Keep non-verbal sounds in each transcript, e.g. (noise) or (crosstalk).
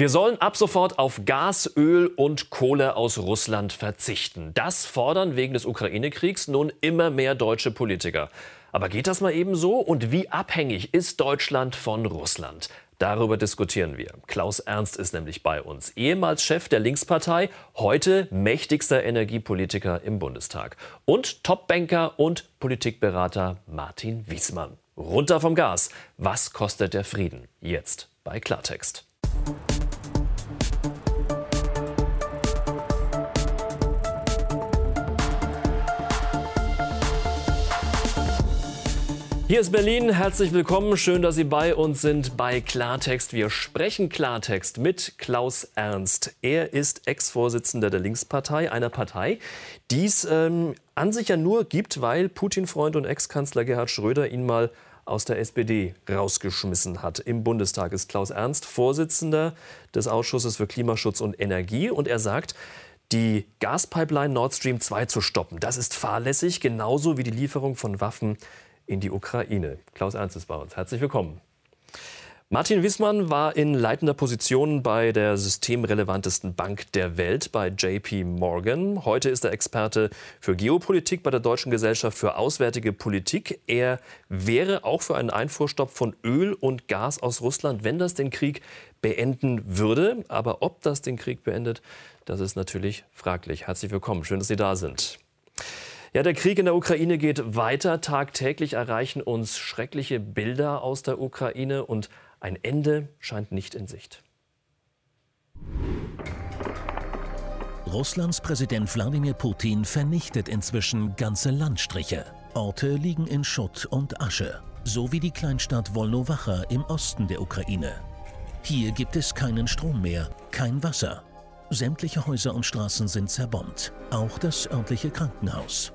Wir sollen ab sofort auf Gas, Öl und Kohle aus Russland verzichten. Das fordern wegen des Ukraine-Kriegs nun immer mehr deutsche Politiker. Aber geht das mal eben so? Und wie abhängig ist Deutschland von Russland? Darüber diskutieren wir. Klaus Ernst ist nämlich bei uns, ehemals Chef der Linkspartei, heute mächtigster Energiepolitiker im Bundestag und Topbanker und Politikberater Martin Wiesmann. Runter vom Gas. Was kostet der Frieden? Jetzt bei Klartext. Hier ist Berlin. Herzlich willkommen. Schön, dass Sie bei uns sind bei Klartext. Wir sprechen Klartext mit Klaus Ernst. Er ist Ex-Vorsitzender der Linkspartei, einer Partei, die es ähm, an sich ja nur gibt, weil Putin-Freund und Ex-Kanzler Gerhard Schröder ihn mal aus der SPD rausgeschmissen hat. Im Bundestag ist Klaus Ernst Vorsitzender des Ausschusses für Klimaschutz und Energie und er sagt, die Gaspipeline Nord Stream 2 zu stoppen, das ist fahrlässig, genauso wie die Lieferung von Waffen in die Ukraine. Klaus Ernst ist bei uns. Herzlich willkommen. Martin Wissmann war in leitender Position bei der systemrelevantesten Bank der Welt, bei JP Morgan. Heute ist er Experte für Geopolitik bei der Deutschen Gesellschaft für Auswärtige Politik. Er wäre auch für einen Einfuhrstopp von Öl und Gas aus Russland, wenn das den Krieg beenden würde. Aber ob das den Krieg beendet, das ist natürlich fraglich. Herzlich willkommen. Schön, dass Sie da sind. Ja, der Krieg in der Ukraine geht weiter. Tagtäglich erreichen uns schreckliche Bilder aus der Ukraine und ein Ende scheint nicht in Sicht. Russlands Präsident Wladimir Putin vernichtet inzwischen ganze Landstriche. Orte liegen in Schutt und Asche, so wie die Kleinstadt Wolnowacha im Osten der Ukraine. Hier gibt es keinen Strom mehr, kein Wasser. Sämtliche Häuser und Straßen sind zerbombt, auch das örtliche Krankenhaus.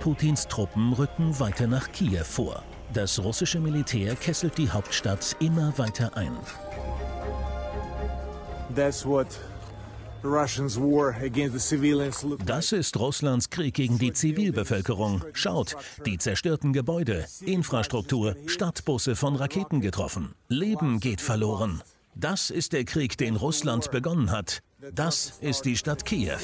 Putins Truppen rücken weiter nach Kiew vor. Das russische Militär kesselt die Hauptstadt immer weiter ein. Das ist Russlands Krieg gegen die Zivilbevölkerung. Schaut, die zerstörten Gebäude, Infrastruktur, Stadtbusse von Raketen getroffen. Leben geht verloren. Das ist der Krieg, den Russland begonnen hat. Das ist die Stadt Kiew.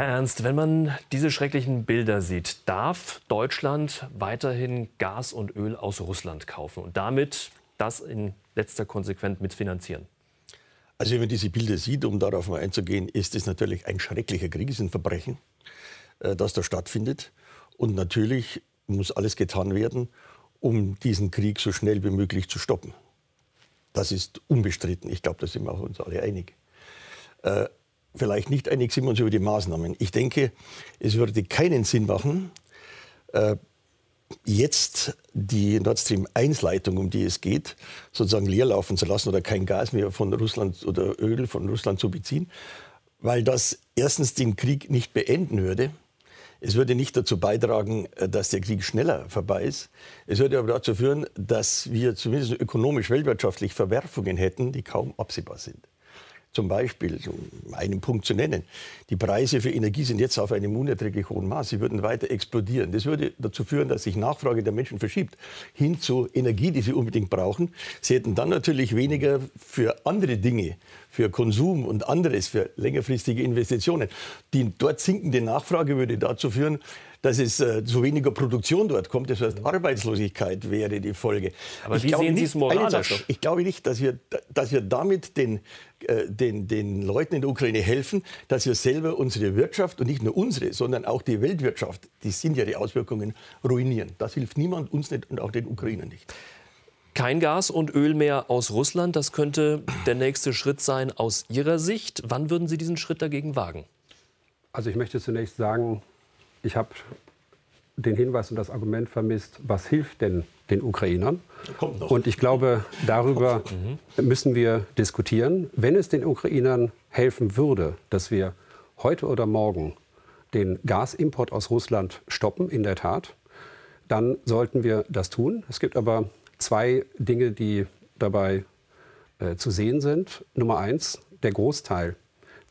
Herr Ernst, wenn man diese schrecklichen Bilder sieht, darf Deutschland weiterhin Gas und Öl aus Russland kaufen und damit das in letzter Konsequenz mitfinanzieren? Also wenn man diese Bilder sieht, um darauf mal einzugehen, ist es natürlich ein schrecklicher Krieg, ist ein Verbrechen, äh, das da stattfindet. Und natürlich muss alles getan werden, um diesen Krieg so schnell wie möglich zu stoppen. Das ist unbestritten. Ich glaube, da sind wir uns alle einig. Vielleicht nicht einig sind wir uns über die Maßnahmen. Ich denke, es würde keinen Sinn machen, äh, jetzt die Nord Stream 1 Leitung, um die es geht, sozusagen leer laufen zu lassen oder kein Gas mehr von Russland oder Öl von Russland zu beziehen, weil das erstens den Krieg nicht beenden würde. Es würde nicht dazu beitragen, äh, dass der Krieg schneller vorbei ist. Es würde aber dazu führen, dass wir zumindest ökonomisch, weltwirtschaftlich Verwerfungen hätten, die kaum absehbar sind. Zum Beispiel, um einen Punkt zu nennen, die Preise für Energie sind jetzt auf einem unerträglich hohen Maß. Sie würden weiter explodieren. Das würde dazu führen, dass sich Nachfrage der Menschen verschiebt hin zu Energie, die sie unbedingt brauchen. Sie hätten dann natürlich weniger für andere Dinge, für Konsum und anderes, für längerfristige Investitionen. Die dort sinkende Nachfrage würde dazu führen, dass es äh, zu weniger Produktion dort kommt. Das heißt, Arbeitslosigkeit wäre die Folge. Aber ich wie sehen Sie es moralisch? Ich glaube nicht, dass wir, dass wir damit den, äh, den, den Leuten in der Ukraine helfen, dass wir selber unsere Wirtschaft und nicht nur unsere, sondern auch die Weltwirtschaft, die sind ja die Auswirkungen, ruinieren. Das hilft niemand, uns nicht und auch den Ukrainern nicht. Kein Gas und Öl mehr aus Russland, das könnte der nächste Schritt sein aus Ihrer Sicht. Wann würden Sie diesen Schritt dagegen wagen? Also ich möchte zunächst sagen, ich habe den Hinweis und das Argument vermisst, was hilft denn den Ukrainern? Und ich glaube, darüber müssen wir diskutieren. Wenn es den Ukrainern helfen würde, dass wir heute oder morgen den Gasimport aus Russland stoppen, in der Tat, dann sollten wir das tun. Es gibt aber zwei Dinge, die dabei äh, zu sehen sind. Nummer eins, der Großteil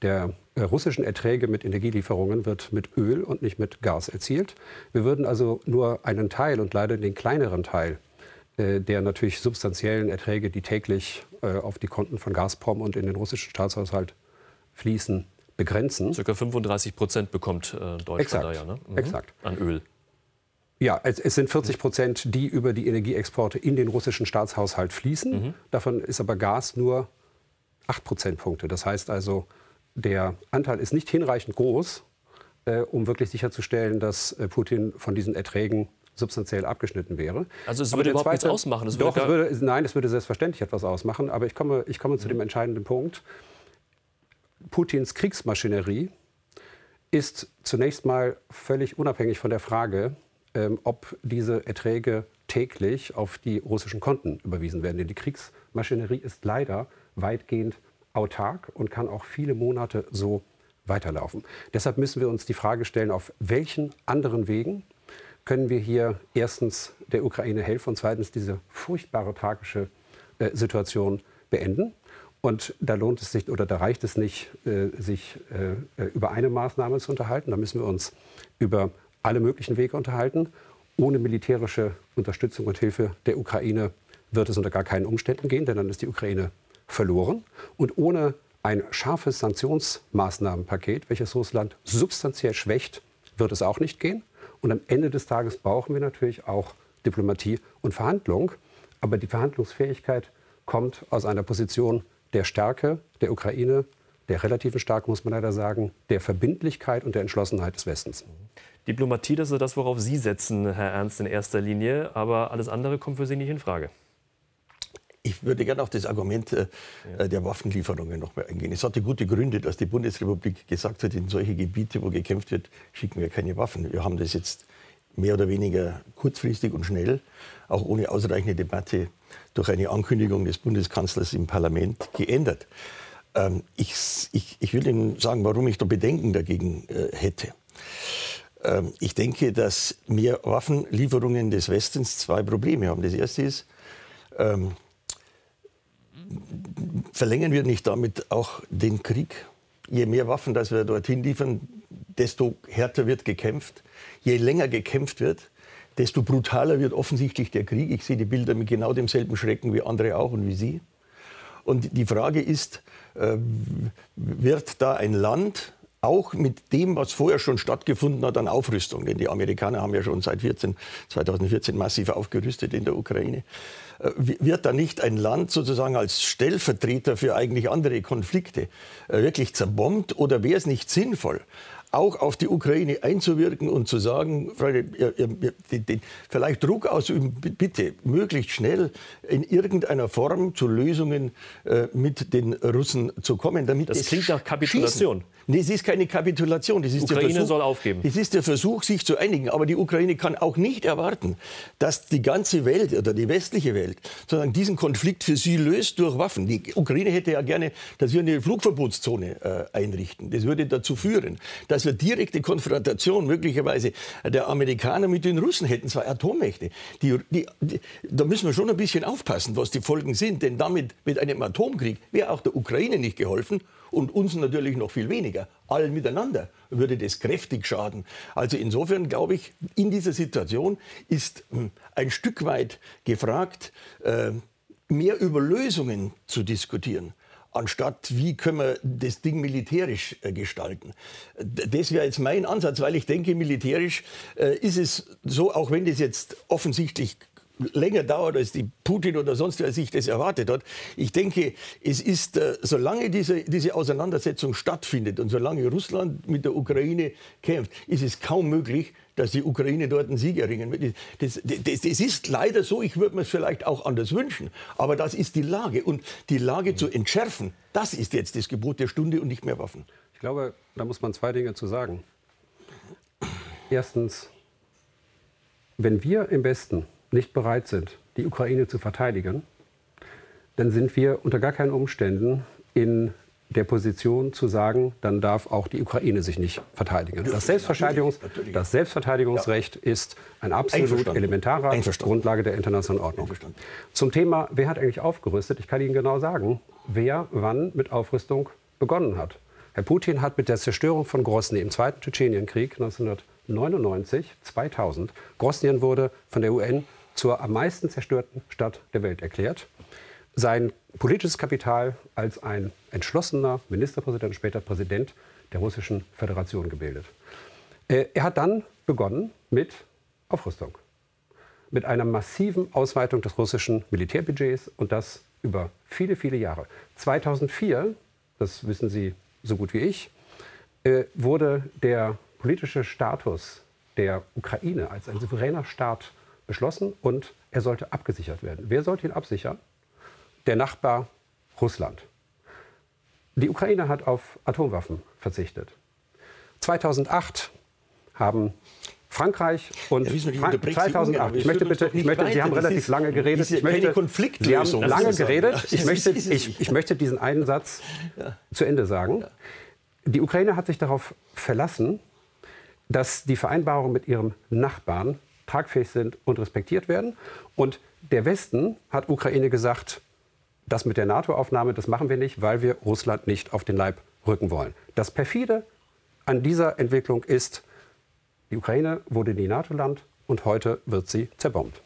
der russischen Erträge mit Energielieferungen wird mit Öl und nicht mit Gas erzielt. Wir würden also nur einen Teil und leider den kleineren Teil äh, der natürlich substanziellen Erträge, die täglich äh, auf die Konten von Gazprom und in den russischen Staatshaushalt fließen, begrenzen. Circa 35 Prozent bekommt äh, Deutschland Exakt. da ja, ne? Mhm. Exakt. An Öl. Ja, es, es, sind 40 Prozent, die über die Energieexporte in den russischen Staatshaushalt fließen. Mhm. Davon ist aber Gas nur 8 Prozentpunkte. Das heißt also, der Anteil ist nicht hinreichend groß, äh, um wirklich sicherzustellen, dass äh, Putin von diesen Erträgen substanziell abgeschnitten wäre. Also es würde überhaupt zweite, nichts ausmachen? Es doch, es würde, nein, es würde selbstverständlich etwas ausmachen. Aber ich komme, ich komme zu dem entscheidenden Punkt. Putins Kriegsmaschinerie ist zunächst mal völlig unabhängig von der Frage, ähm, ob diese Erträge täglich auf die russischen Konten überwiesen werden. Denn die Kriegsmaschinerie ist leider weitgehend autark und kann auch viele Monate so weiterlaufen. Deshalb müssen wir uns die Frage stellen, auf welchen anderen Wegen können wir hier erstens der Ukraine helfen und zweitens diese furchtbare tragische äh, Situation beenden. Und da lohnt es sich oder da reicht es nicht, äh, sich äh, über eine Maßnahme zu unterhalten. Da müssen wir uns über alle möglichen Wege unterhalten. Ohne militärische Unterstützung und Hilfe der Ukraine wird es unter gar keinen Umständen gehen, denn dann ist die Ukraine verloren. Und ohne ein scharfes Sanktionsmaßnahmenpaket, welches Russland substanziell schwächt, wird es auch nicht gehen. Und am Ende des Tages brauchen wir natürlich auch Diplomatie und Verhandlung. Aber die Verhandlungsfähigkeit kommt aus einer Position der Stärke der Ukraine, der relativen Stärke, muss man leider sagen, der Verbindlichkeit und der Entschlossenheit des Westens. Diplomatie, das ist das, worauf Sie setzen, Herr Ernst, in erster Linie. Aber alles andere kommt für Sie nicht in Frage. Ich würde gerne auf das Argument äh, der Waffenlieferungen noch mal eingehen. Es hatte gute Gründe, dass die Bundesrepublik gesagt hat, in solche Gebiete, wo gekämpft wird, schicken wir keine Waffen. Wir haben das jetzt mehr oder weniger kurzfristig und schnell, auch ohne ausreichende Debatte, durch eine Ankündigung des Bundeskanzlers im Parlament geändert. Ähm, ich, ich, ich, will Ihnen sagen, warum ich da Bedenken dagegen äh, hätte. Ähm, ich denke, dass mehr Waffenlieferungen des Westens zwei Probleme haben. Das erste ist, ähm, verlängern wir nicht damit auch den Krieg? Je mehr Waffen, das wir dorthin liefern, desto härter wird gekämpft. Je länger gekämpft wird, desto brutaler wird offensichtlich der Krieg. Ich sehe die Bilder mit genau demselben Schrecken wie andere auch und wie Sie. Und die Frage ist, äh, wird da ein Land auch mit dem, was vorher schon stattgefunden hat an Aufrüstung, denn die Amerikaner haben ja schon seit 14, 2014 massiv aufgerüstet in der Ukraine, äh, wird da nicht ein Land sozusagen als Stellvertreter für eigentlich andere Konflikte äh, wirklich zerbombt oder wäre es nicht sinnvoll, auch auf die Ukraine einzuwirken und zu sagen, Freunde, ihr, ihr, die, die, vielleicht Druck ausüben, bitte möglichst schnell in irgendeiner Form zu Lösungen äh, mit den Russen zu kommen. Damit das klingt nach Kapitulation. Schießen. Nee, es ist keine Kapitulation. Das ist die Ukraine Versuch, soll aufgeben. Das ist der Versuch, sich zu einigen. Aber die Ukraine kann auch nicht erwarten, dass die ganze Welt oder die westliche Welt sozusagen diesen Konflikt für sie löst durch Waffen. Die Ukraine hätte ja gerne, dass wir eine Flugverbotszone äh, einrichten. Das würde dazu führen, dass wir direkte Konfrontation möglicherweise der Amerikaner mit den Russen hätten, zwei Atommächte. Die, die, die, da müssen wir schon ein bisschen aufpassen, was die Folgen sind. Denn damit mit einem Atomkrieg wäre auch der Ukraine nicht geholfen und uns natürlich noch viel weniger. Allen miteinander würde das kräftig schaden. Also insofern glaube ich, in dieser Situation ist hm, ein Stück weit gefragt, äh, mehr über Lösungen zu diskutieren anstatt wie können wir das Ding militärisch äh, gestalten. Das wäre jetzt mein Ansatz, weil ich denke, militärisch äh, ist es so, auch wenn das jetzt offensichtlich länger dauert, als die Putin oder sonst wer sich das erwartet hat. Ich denke, es ist, äh, solange diese, diese Auseinandersetzung stattfindet und solange Russland mit der Ukraine kämpft, ist es kaum möglich, dass die Ukraine dort einen Sieg erringen wird. Das, das, das, das ist leider so, ich würde mir es vielleicht auch anders wünschen, aber das ist die Lage. Und die Lage zu entschärfen, das ist jetzt das Gebot der Stunde und nicht mehr Waffen. Ich glaube, da muss man zwei Dinge zu sagen. Erstens, wenn wir im Westen nicht bereit sind, die Ukraine zu verteidigen, dann sind wir unter gar keinen Umständen in der Position zu sagen, dann darf auch die Ukraine sich nicht verteidigen. Das, Selbstverteidigungs das Selbstverteidigungsrecht ist ein absolut elementarer Grundlage der internationalen Ordnung. Zum Thema, wer hat eigentlich aufgerüstet? Ich kann Ihnen genau sagen, wer wann mit Aufrüstung begonnen hat. Herr Putin hat mit der Zerstörung von Grosny im Zweiten Tschetschenienkrieg 1999, 2000, Grosnien wurde von der UN zur am meisten zerstörten Stadt der Welt erklärt. Sein politisches Kapital als ein entschlossener Ministerpräsident, später Präsident der Russischen Föderation gebildet. Äh, er hat dann begonnen mit Aufrüstung, mit einer massiven Ausweitung des russischen Militärbudgets und das über viele, viele Jahre. 2004, das wissen Sie so gut wie ich, äh, wurde der politische Status der Ukraine als ein souveräner Staat beschlossen und er sollte abgesichert werden. Wer sollte ihn absichern? Der Nachbar Russland. Die Ukraine hat auf Atomwaffen verzichtet. 2008 haben Frankreich und ja, Frank 2008. Ich möchte bitte, ich möchte, Sie haben relativ lange geredet. (laughs) Ich möchte, Sie haben lange geredet. Ich möchte, ich, ich möchte diesen einen Satz ja. zu Ende sagen. Die Ukraine hat sich darauf verlassen, dass die Vereinbarungen mit ihrem Nachbarn tragfähig sind und respektiert werden. Und der Westen hat Ukraine gesagt, das mit der NATO-Aufnahme, das machen wir nicht, weil wir Russland nicht auf den Leib rücken wollen. Das perfide an dieser Entwicklung ist, die Ukraine wurde nie NATO-Land und heute wird sie zerbombt.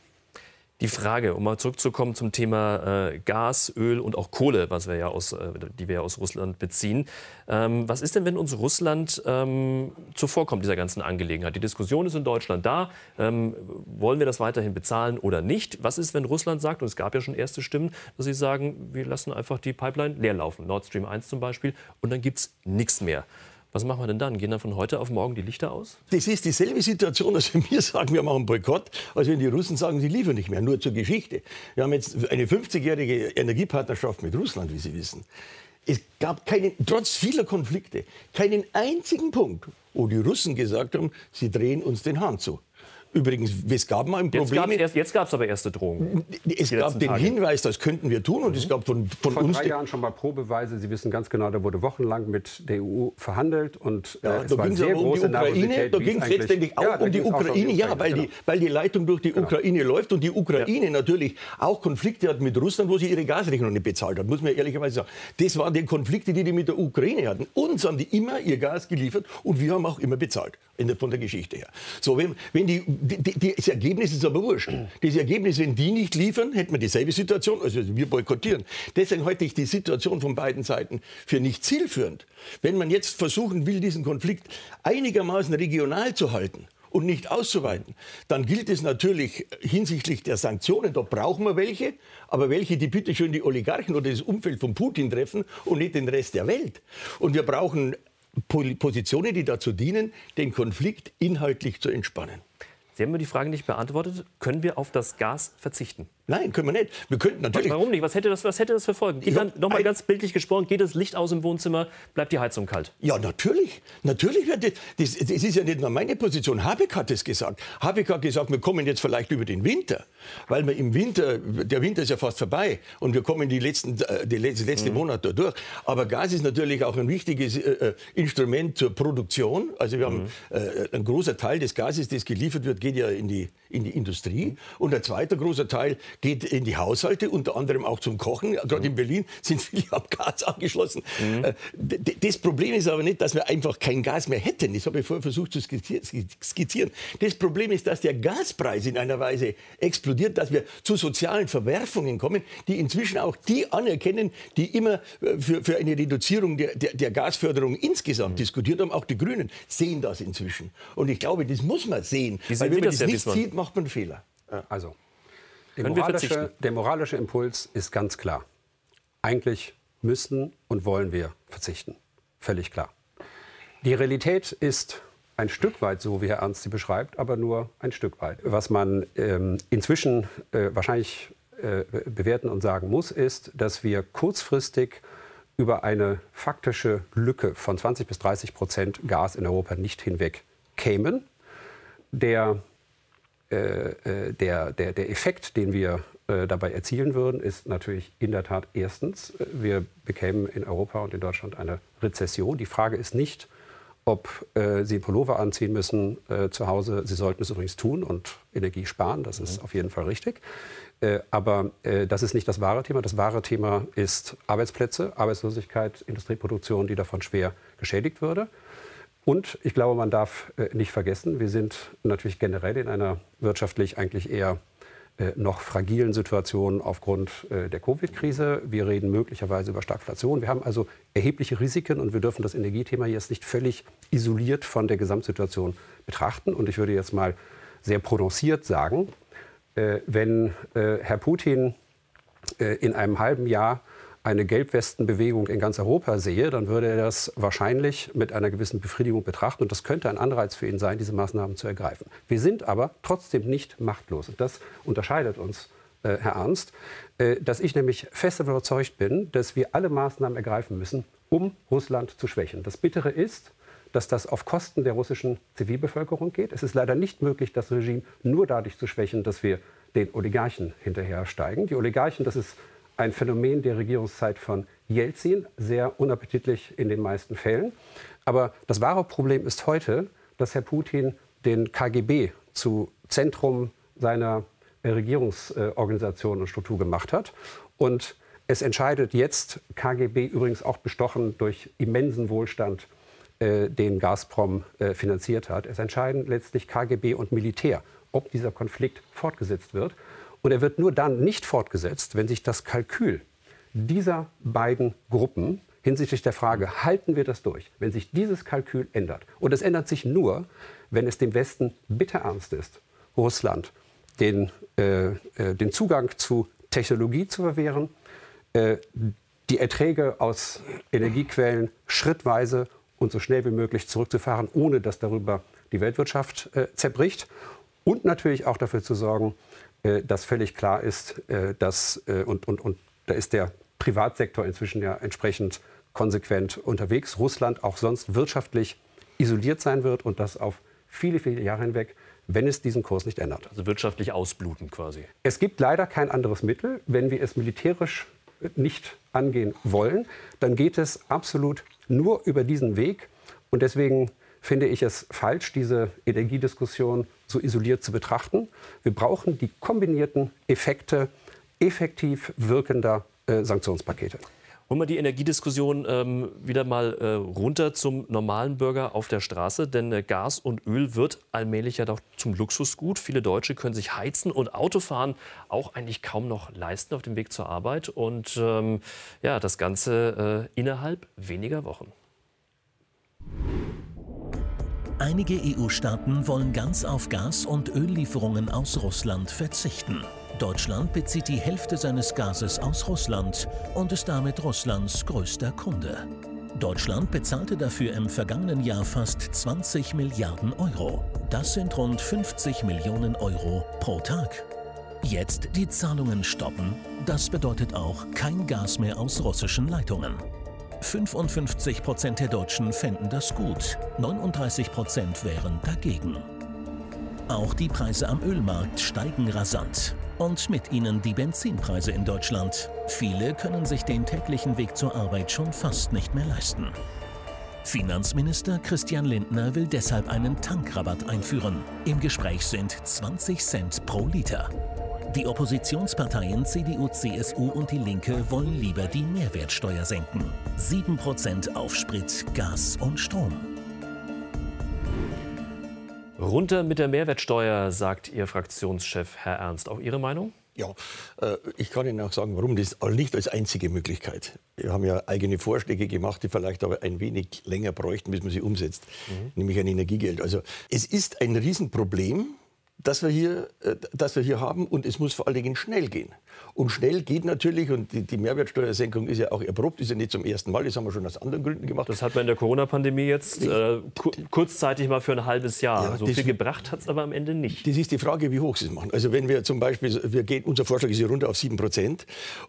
Die Frage, um mal zurückzukommen zum Thema äh, Gas, Öl und auch Kohle, was wir ja aus, äh, die wir aus Russland beziehen. Ähm, was ist denn, wenn uns Russland ähm, zuvorkommt, dieser ganzen Angelegenheit? Die Diskussion ist in Deutschland da. Ähm, wollen wir das weiterhin bezahlen oder nicht? Was ist, wenn Russland sagt, und es gab ja schon erste Stimmen, dass sie sagen, wir lassen einfach die Pipeline leer laufen, Nord Stream 1 zum Beispiel, und dann gibt es nichts mehr. Was machen wir denn dann? Gehen dann von heute auf morgen die Lichter aus? Das ist dieselbe Situation, als wenn wir sagen, wir machen Boykott, als wenn die Russen sagen, sie liefern nicht mehr. Nur zur Geschichte. Wir haben jetzt eine 50-jährige Energiepartnerschaft mit Russland, wie Sie wissen. Es gab keinen, trotz vieler Konflikte, keinen einzigen Punkt, wo die Russen gesagt haben, sie drehen uns den Hahn zu. Übrigens, es gab mal ein Problem. Jetzt gab es aber erste Drohungen. Es gab den Tage. Hinweis, das könnten wir tun. Und mhm. es gab von, von Vor uns. Vor drei Jahren schon mal Probeweise. Sie wissen ganz genau, da wurde wochenlang mit der EU verhandelt. Und äh, ja, es da ging es aber um die Ukraine. Da ging es letztendlich auch ja, um die Ukraine. Um ja, weil, genau. die, weil die Leitung durch die genau. Ukraine läuft. Und die Ukraine ja. natürlich auch Konflikte hat mit Russland, wo sie ihre Gasrechnung nicht bezahlt hat. Muss man ehrlicherweise sagen. Das waren die Konflikte, die die mit der Ukraine hatten. Uns haben die immer ihr Gas geliefert. Und wir haben auch immer bezahlt. Von der Geschichte her. So, wenn, wenn die, die, die, die Ergebnis ist aber wurscht. Das Ergebnis, wenn die nicht liefern, hätten wir dieselbe Situation. Also wir boykottieren. Deswegen halte ich die Situation von beiden Seiten für nicht zielführend. Wenn man jetzt versuchen will, diesen Konflikt einigermaßen regional zu halten, und nicht auszuweiten, dann gilt es natürlich hinsichtlich der Sanktionen, da brauchen wir welche, aber welche, die bitte schön die Oligarchen oder das Umfeld von Putin treffen und nicht den Rest der Welt. Und wir brauchen Positionen, die dazu dienen, den Konflikt inhaltlich zu entspannen. Sie haben mir die Frage nicht beantwortet. Können wir auf das Gas verzichten? Nein, können wir nicht. Wir könnten natürlich. Warum nicht? Was hätte das, was hätte das für Folgen? Ich noch mal ganz bildlich gesprochen: Geht das Licht aus im Wohnzimmer, bleibt die Heizung kalt? Ja, natürlich. Natürlich wird das, das, das ist ja nicht nur meine Position. Habeck hat es gesagt. Habeck hat gesagt, wir kommen jetzt vielleicht über den Winter, weil wir im Winter, der Winter ist ja fast vorbei und wir kommen die letzten, äh, die letzten, letzten mhm. Monate durch. Aber Gas ist natürlich auch ein wichtiges äh, äh, Instrument zur Produktion. Also wir haben mhm. äh, ein großer Teil des Gases, das geliefert wird, geht ja in die, in die Industrie. Mhm. Und ein zweiter großer Teil geht in die Haushalte, unter anderem auch zum Kochen. Gerade mhm. in Berlin sind viele am Gas angeschlossen. Mhm. Äh, das Problem ist aber nicht, dass wir einfach kein Gas mehr hätten. Das habe ich vorher versucht zu skizzieren. Das Problem ist, dass der Gaspreis in einer Weise explodiert, dass wir zu sozialen Verwerfungen kommen, die inzwischen auch die anerkennen, die immer äh, für, für eine Reduzierung der, der, der Gasförderung insgesamt mhm. diskutiert haben. Auch die Grünen sehen das inzwischen. Und ich glaube, das muss man sehen. Weil wenn man das, das nicht sieht, macht man Fehler. Also, der moralische, der moralische Impuls ist ganz klar. Eigentlich müssen und wollen wir verzichten. Völlig klar. Die Realität ist ein Stück weit so, wie Herr Ernst sie beschreibt, aber nur ein Stück weit. Was man ähm, inzwischen äh, wahrscheinlich äh, bewerten und sagen muss, ist, dass wir kurzfristig über eine faktische Lücke von 20 bis 30 Prozent Gas in Europa nicht hinweg kämen. Der äh, äh, der, der, der Effekt, den wir äh, dabei erzielen würden, ist natürlich in der Tat erstens, wir bekämen in Europa und in Deutschland eine Rezession. Die Frage ist nicht, ob äh, Sie Pullover anziehen müssen äh, zu Hause. Sie sollten es übrigens tun und Energie sparen, das ist mhm. auf jeden Fall richtig. Äh, aber das ist nicht das wahre Thema. Das wahre Thema ist Arbeitsplätze, Arbeitslosigkeit, Industrieproduktion, die davon schwer geschädigt würde. Und ich glaube, man darf äh, nicht vergessen, wir sind natürlich generell in einer wirtschaftlich eigentlich eher äh, noch fragilen Situation aufgrund äh, der Covid-Krise. Wir reden möglicherweise über Stagflation. Wir haben also erhebliche Risiken und wir dürfen das Energiethema jetzt nicht völlig isoliert von der Gesamtsituation betrachten. Und ich würde jetzt mal sehr prononciert sagen, wenn Herr Putin in einem halben Jahr eine Gelbwestenbewegung in ganz Europa sehe, dann würde er das wahrscheinlich mit einer gewissen Befriedigung betrachten. Und das könnte ein Anreiz für ihn sein, diese Maßnahmen zu ergreifen. Wir sind aber trotzdem nicht machtlos. Und das unterscheidet uns, äh, Herr Ernst, äh, dass ich nämlich fest überzeugt bin, dass wir alle Maßnahmen ergreifen müssen, um Russland zu schwächen. Das Bittere ist, dass das auf Kosten der russischen Zivilbevölkerung geht. Es ist leider nicht möglich, das Regime nur dadurch zu schwächen, dass wir den Oligarchen hinterhersteigen. Die Oligarchen, das ist ein Phänomen der Regierungszeit von Jelzin, sehr unappetitlich in den meisten Fällen. Aber das wahre Problem ist heute, dass Herr Putin den KGB zu Zentrum seiner Regierungsorganisation und Struktur gemacht hat. Und es entscheidet jetzt, KGB übrigens auch bestochen durch immensen Wohlstand, äh, den Gazprom äh, finanziert hat. Es entscheiden letztlich KGB und Militär, ob dieser Konflikt fortgesetzt wird. Und er wird nur dann nicht fortgesetzt, wenn sich das Kalkül dieser beiden Gruppen hinsichtlich der Frage, halten wir das durch, wenn sich dieses Kalkül ändert. Und es ändert sich nur, wenn es dem Westen bitter ernst ist, Russland den, äh, äh, den Zugang zu Technologie zu verwehren, äh, die Erträge aus Energiequellen schrittweise und so schnell wie möglich zurückzufahren, ohne dass darüber die Weltwirtschaft äh, zerbricht. Und natürlich auch dafür zu sorgen, dass völlig klar ist, äh, dass, äh, und, und, und da ist der Privatsektor inzwischen ja entsprechend konsequent unterwegs, Russland auch sonst wirtschaftlich isoliert sein wird und das auf viele, viele Jahre hinweg, wenn es diesen Kurs nicht ändert. Also wirtschaftlich ausbluten quasi. Es gibt leider kein anderes Mittel. Wenn wir es militärisch nicht angehen wollen, dann geht es absolut nur über diesen Weg. Und deswegen finde ich es falsch, diese Energiediskussion so isoliert zu betrachten. Wir brauchen die kombinierten Effekte effektiv wirkender äh, Sanktionspakete. Holen wir die Energiediskussion ähm, wieder mal äh, runter zum normalen Bürger auf der Straße. Denn äh, Gas und Öl wird allmählich ja doch zum Luxusgut. Viele Deutsche können sich heizen und Autofahren auch eigentlich kaum noch leisten auf dem Weg zur Arbeit. Und ähm, ja, das Ganze äh, innerhalb weniger Wochen. Einige EU-Staaten wollen ganz auf Gas- und Öllieferungen aus Russland verzichten. Deutschland bezieht die Hälfte seines Gases aus Russland und ist damit Russlands größter Kunde. Deutschland bezahlte dafür im vergangenen Jahr fast 20 Milliarden Euro. Das sind rund 50 Millionen Euro pro Tag. Jetzt die Zahlungen stoppen, das bedeutet auch kein Gas mehr aus russischen Leitungen. 55 Prozent der Deutschen fänden das gut, 39 Prozent wären dagegen. Auch die Preise am Ölmarkt steigen rasant. Und mit ihnen die Benzinpreise in Deutschland. Viele können sich den täglichen Weg zur Arbeit schon fast nicht mehr leisten. Finanzminister Christian Lindner will deshalb einen Tankrabatt einführen. Im Gespräch sind 20 Cent pro Liter. Die Oppositionsparteien CDU, CSU und die Linke wollen lieber die Mehrwertsteuer senken. 7% auf Sprit, Gas und Strom. Runter mit der Mehrwertsteuer, sagt Ihr Fraktionschef Herr Ernst. Auch Ihre Meinung? Ja, äh, ich kann Ihnen auch sagen, warum. Das ist nicht als einzige Möglichkeit. Wir haben ja eigene Vorschläge gemacht, die vielleicht aber ein wenig länger bräuchten, bis man sie umsetzt, mhm. nämlich ein Energiegeld. Also es ist ein Riesenproblem, das wir, hier, äh, das wir hier haben und es muss vor allen Dingen schnell gehen. Und schnell geht natürlich, und die, die, Mehrwertsteuersenkung ist ja auch erprobt, ist ja nicht zum ersten Mal, das haben wir schon aus anderen Gründen gemacht. Das hat man in der Corona-Pandemie jetzt äh, kurzzeitig mal für ein halbes Jahr. Ja, so viel gebracht hat es aber am Ende nicht. Das ist die Frage, wie hoch sie es machen. Also wenn wir zum Beispiel, wir gehen, unser Vorschlag ist hier runter auf 7 Prozent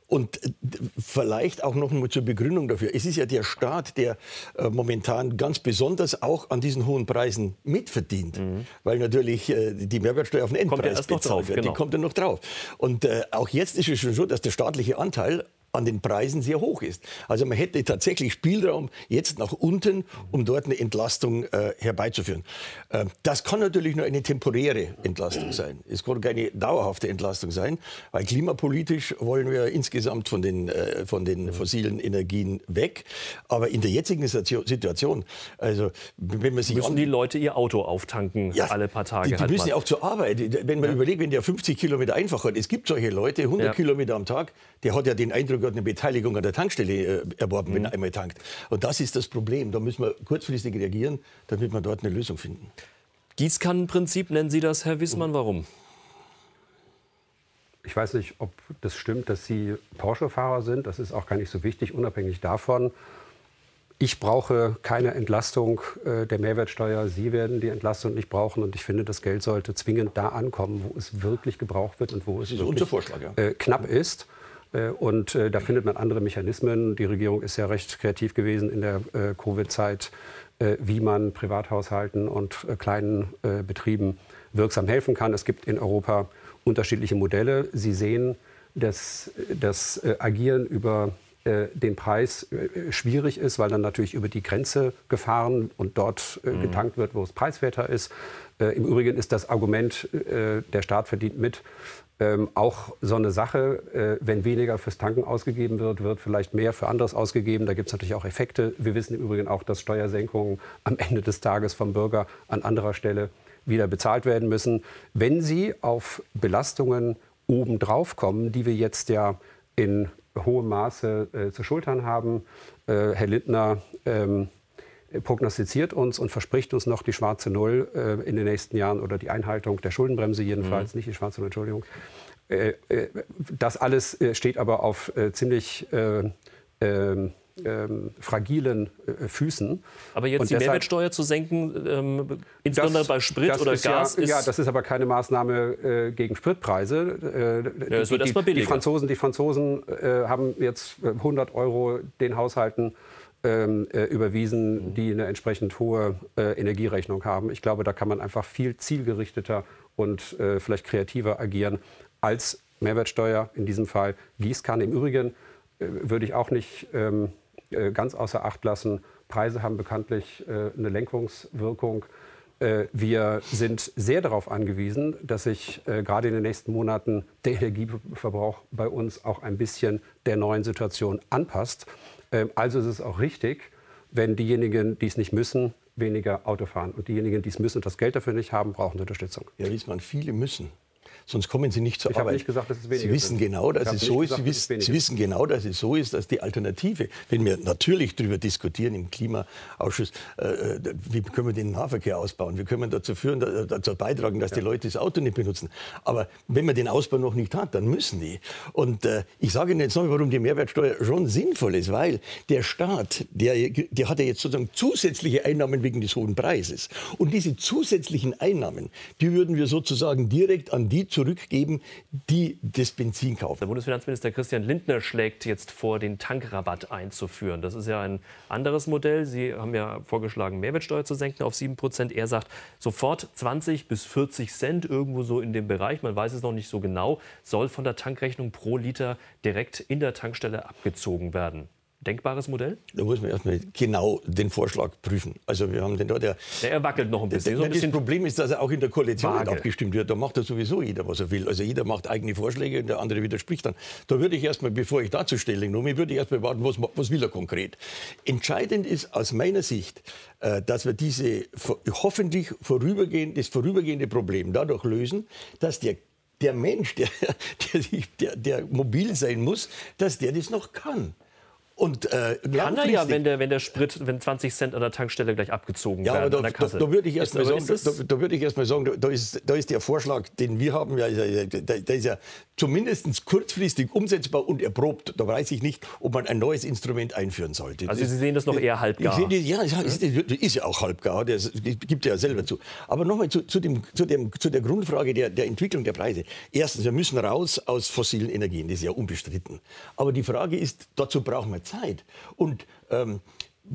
und äh, vielleicht auch noch mal zur Begründung dafür. Es ist ja der Staat, der äh, momentan ganz besonders auch an diesen hohen Preisen mitverdient, mhm. weil natürlich äh, die Mehrwertsteuer auf den Endpreis kommt noch drauf, wird. Genau. Die kommt dann noch drauf. Und äh, auch jetzt ist es schon so, dass der staatliche Anteil an den Preisen sehr hoch ist. Also man hätte tatsächlich Spielraum jetzt nach unten, um dort eine Entlastung äh, herbeizuführen. Äh, das kann natürlich nur eine temporäre Entlastung sein. Es kann keine dauerhafte Entlastung sein, weil klimapolitisch wollen wir insgesamt von den, äh, von den fossilen Energien weg. Aber in der jetzigen Situation, also wenn man sich müssen die Leute ihr Auto auftanken ja, alle paar Tage. Die, die halt müssen ja auch zur Arbeit. Wenn man ja. überlegt, wenn der 50 Kilometer einfach hat, es gibt solche Leute, 100 ja. Kilometer am Tag, der hat ja den Eindruck, hat eine Beteiligung an der Tankstelle äh, erworben, mhm. wenn er einmal tankt. Und das ist das Problem. Da müssen wir kurzfristig reagieren, damit wir dort eine Lösung finden. Gießkannenprinzip nennen Sie das, Herr Wissmann. Warum? Ich weiß nicht, ob das stimmt, dass Sie Porsche-Fahrer sind. Das ist auch gar nicht so wichtig, unabhängig davon. Ich brauche keine Entlastung äh, der Mehrwertsteuer. Sie werden die Entlastung nicht brauchen. Und ich finde, das Geld sollte zwingend da ankommen, wo es wirklich gebraucht wird und wo es wirklich, Vorschlag, ja. äh, knapp ist. Äh, und äh, da findet man andere Mechanismen. Die Regierung ist ja recht kreativ gewesen in der äh, Covid-Zeit, wie man Privathaushalten und kleinen Betrieben wirksam helfen kann. Es gibt in Europa unterschiedliche Modelle. Sie sehen, dass das Agieren über den Preis schwierig ist, weil dann natürlich über die Grenze gefahren und dort mhm. getankt wird, wo es preiswerter ist. Im Übrigen ist das Argument, der Staat verdient mit, ähm, auch so eine Sache, wenn weniger fürs Tanken ausgegeben wird, wird vielleicht mehr für anderes ausgegeben. Da gibt es natürlich auch Effekte. Wir wissen im Übrigen auch, dass Steuersenkungen am Ende des Tages vom Bürger an anderer Stelle wieder bezahlt werden müssen, wenn sie auf Belastungen obendrauf kommen, die wir jetzt ja in hohem Maße äh, zu schultern haben. Äh, Herr Lindner ähm, prognostiziert uns und verspricht uns noch die schwarze Null äh, in den nächsten Jahren oder die Einhaltung der Schuldenbremse jedenfalls, mhm. nicht die schwarze Null, Entschuldigung. Äh, äh, das alles äh, steht aber auf ziemlich ähm, ähm, fragilen äh, Füßen. Aber jetzt und die deshalb, Mehrwertsteuer zu senken, ähm, insbesondere das, bei Sprit oder Gas, ja, ist ja, das ist aber keine Maßnahme äh, gegen Spritpreise. Äh, ja, die, die, die Franzosen, die Franzosen äh, haben jetzt 100 äh, Euro den Haushalten ähm, äh, überwiesen, mhm. die eine entsprechend hohe Energierechnung haben. Ich glaube, da kann man einfach viel zielgerichteter und vielleicht kreativer agieren als Mehrwertsteuer in diesem Fall. Gießkanne im Übrigen würde ich auch nicht ähm, äh, ganz außer Acht lassen. Preise haben bekanntlich äh, eine Lenkungswirkung. Äh, wir sind sehr darauf angewiesen, dass sich gerade in den nächsten Monaten der Energieverbrauch bei uns auch ein bisschen der neuen Situation anpasst. Ähm, also ist es auch richtig, wenn diejenigen, die es nicht müssen, weniger Auto fahren. Und diejenigen, die es müssen und das Geld dafür nicht haben, brauchen Unterstützung. Ja, Wiesmann, viele müssen sonst kommen sie nicht zur ich Arbeit. Nicht gesagt, dass es weniger sie wissen sind. genau, dass es so gesagt, ist. Sie, wissen, sie wissen genau, dass es so ist, dass die Alternative, wenn wir natürlich darüber diskutieren im Klimaausschuss, äh, äh wie können wir den Nahverkehr ausbauen, wie können wir dazu führen, dazu beitragen, dass ja. die Leute das Auto nicht benutzen. Aber wenn man den Ausbau noch nicht hat, dann müssen die. Und äh, ich sage Ihnen jetzt noch, warum die Mehrwertsteuer schon sinnvoll ist, weil der Staat, der, der hat ja jetzt sozusagen zusätzliche Einnahmen wegen des hohen Preises. Und diese zusätzlichen Einnahmen, die würden wir sozusagen direkt an die zurückgeben, die das Benzin kaufen. Der Bundesfinanzminister Christian Lindner schlägt jetzt vor, den Tankrabatt einzuführen. Das ist ja ein anderes Modell. Sie haben ja vorgeschlagen, Mehrwertsteuer zu senken auf 7 Prozent. Er sagt sofort 20 bis 40 Cent, irgendwo so in dem Bereich, man weiß es noch nicht so genau, soll von der Tankrechnung pro Liter direkt in der Tankstelle abgezogen werden. Denkbares Modell? Da muss man erstmal genau den Vorschlag prüfen. Also wir haben den da, der, der wackelt noch ein bisschen. Der, so ein bisschen das Problem ist, dass er auch in der Koalition abgestimmt wird. Da macht er sowieso jeder, was er will. Also jeder macht eigene Vorschläge und der andere widerspricht dann. Da würde ich erstmal, bevor ich dazu Stellung nehme, würde ich erstmal warten, was, was will er konkret. Entscheidend ist aus meiner Sicht, äh, dass wir diese hoffentlich vorübergehend, das vorübergehende Problem dadurch lösen, dass der der Mensch, der, (laughs) der, der, der mobil sein muss, dass der das noch kann. Und, äh, Kann er ja, wenn der, wenn der Sprit, wenn 20 Cent an der Tankstelle gleich abgezogen ja, werden da, an der Kasse. Da, da würde ich erst mal sagen, da, da, würde ich erst mal sagen, da, ist, da ist der Vorschlag, den wir haben, ja, der, ist ja zumindest kurzfristig umsetzbar und erprobt. Da weiß ich nicht, ob man ein neues Instrument einführen sollte. Also Sie sehen das noch eher halbgar? Ich sehe, ja, ist, ist ja auch halbgar, das gibt ja selber zu. Aber nochmal zu, zu, dem, zu, dem, zu der Grundfrage der, der Entwicklung der Preise. Erstens, wir müssen raus aus fossilen Energien, das ist ja unbestritten. Aber die Frage ist, dazu brauchen wir Zeit. Und ähm,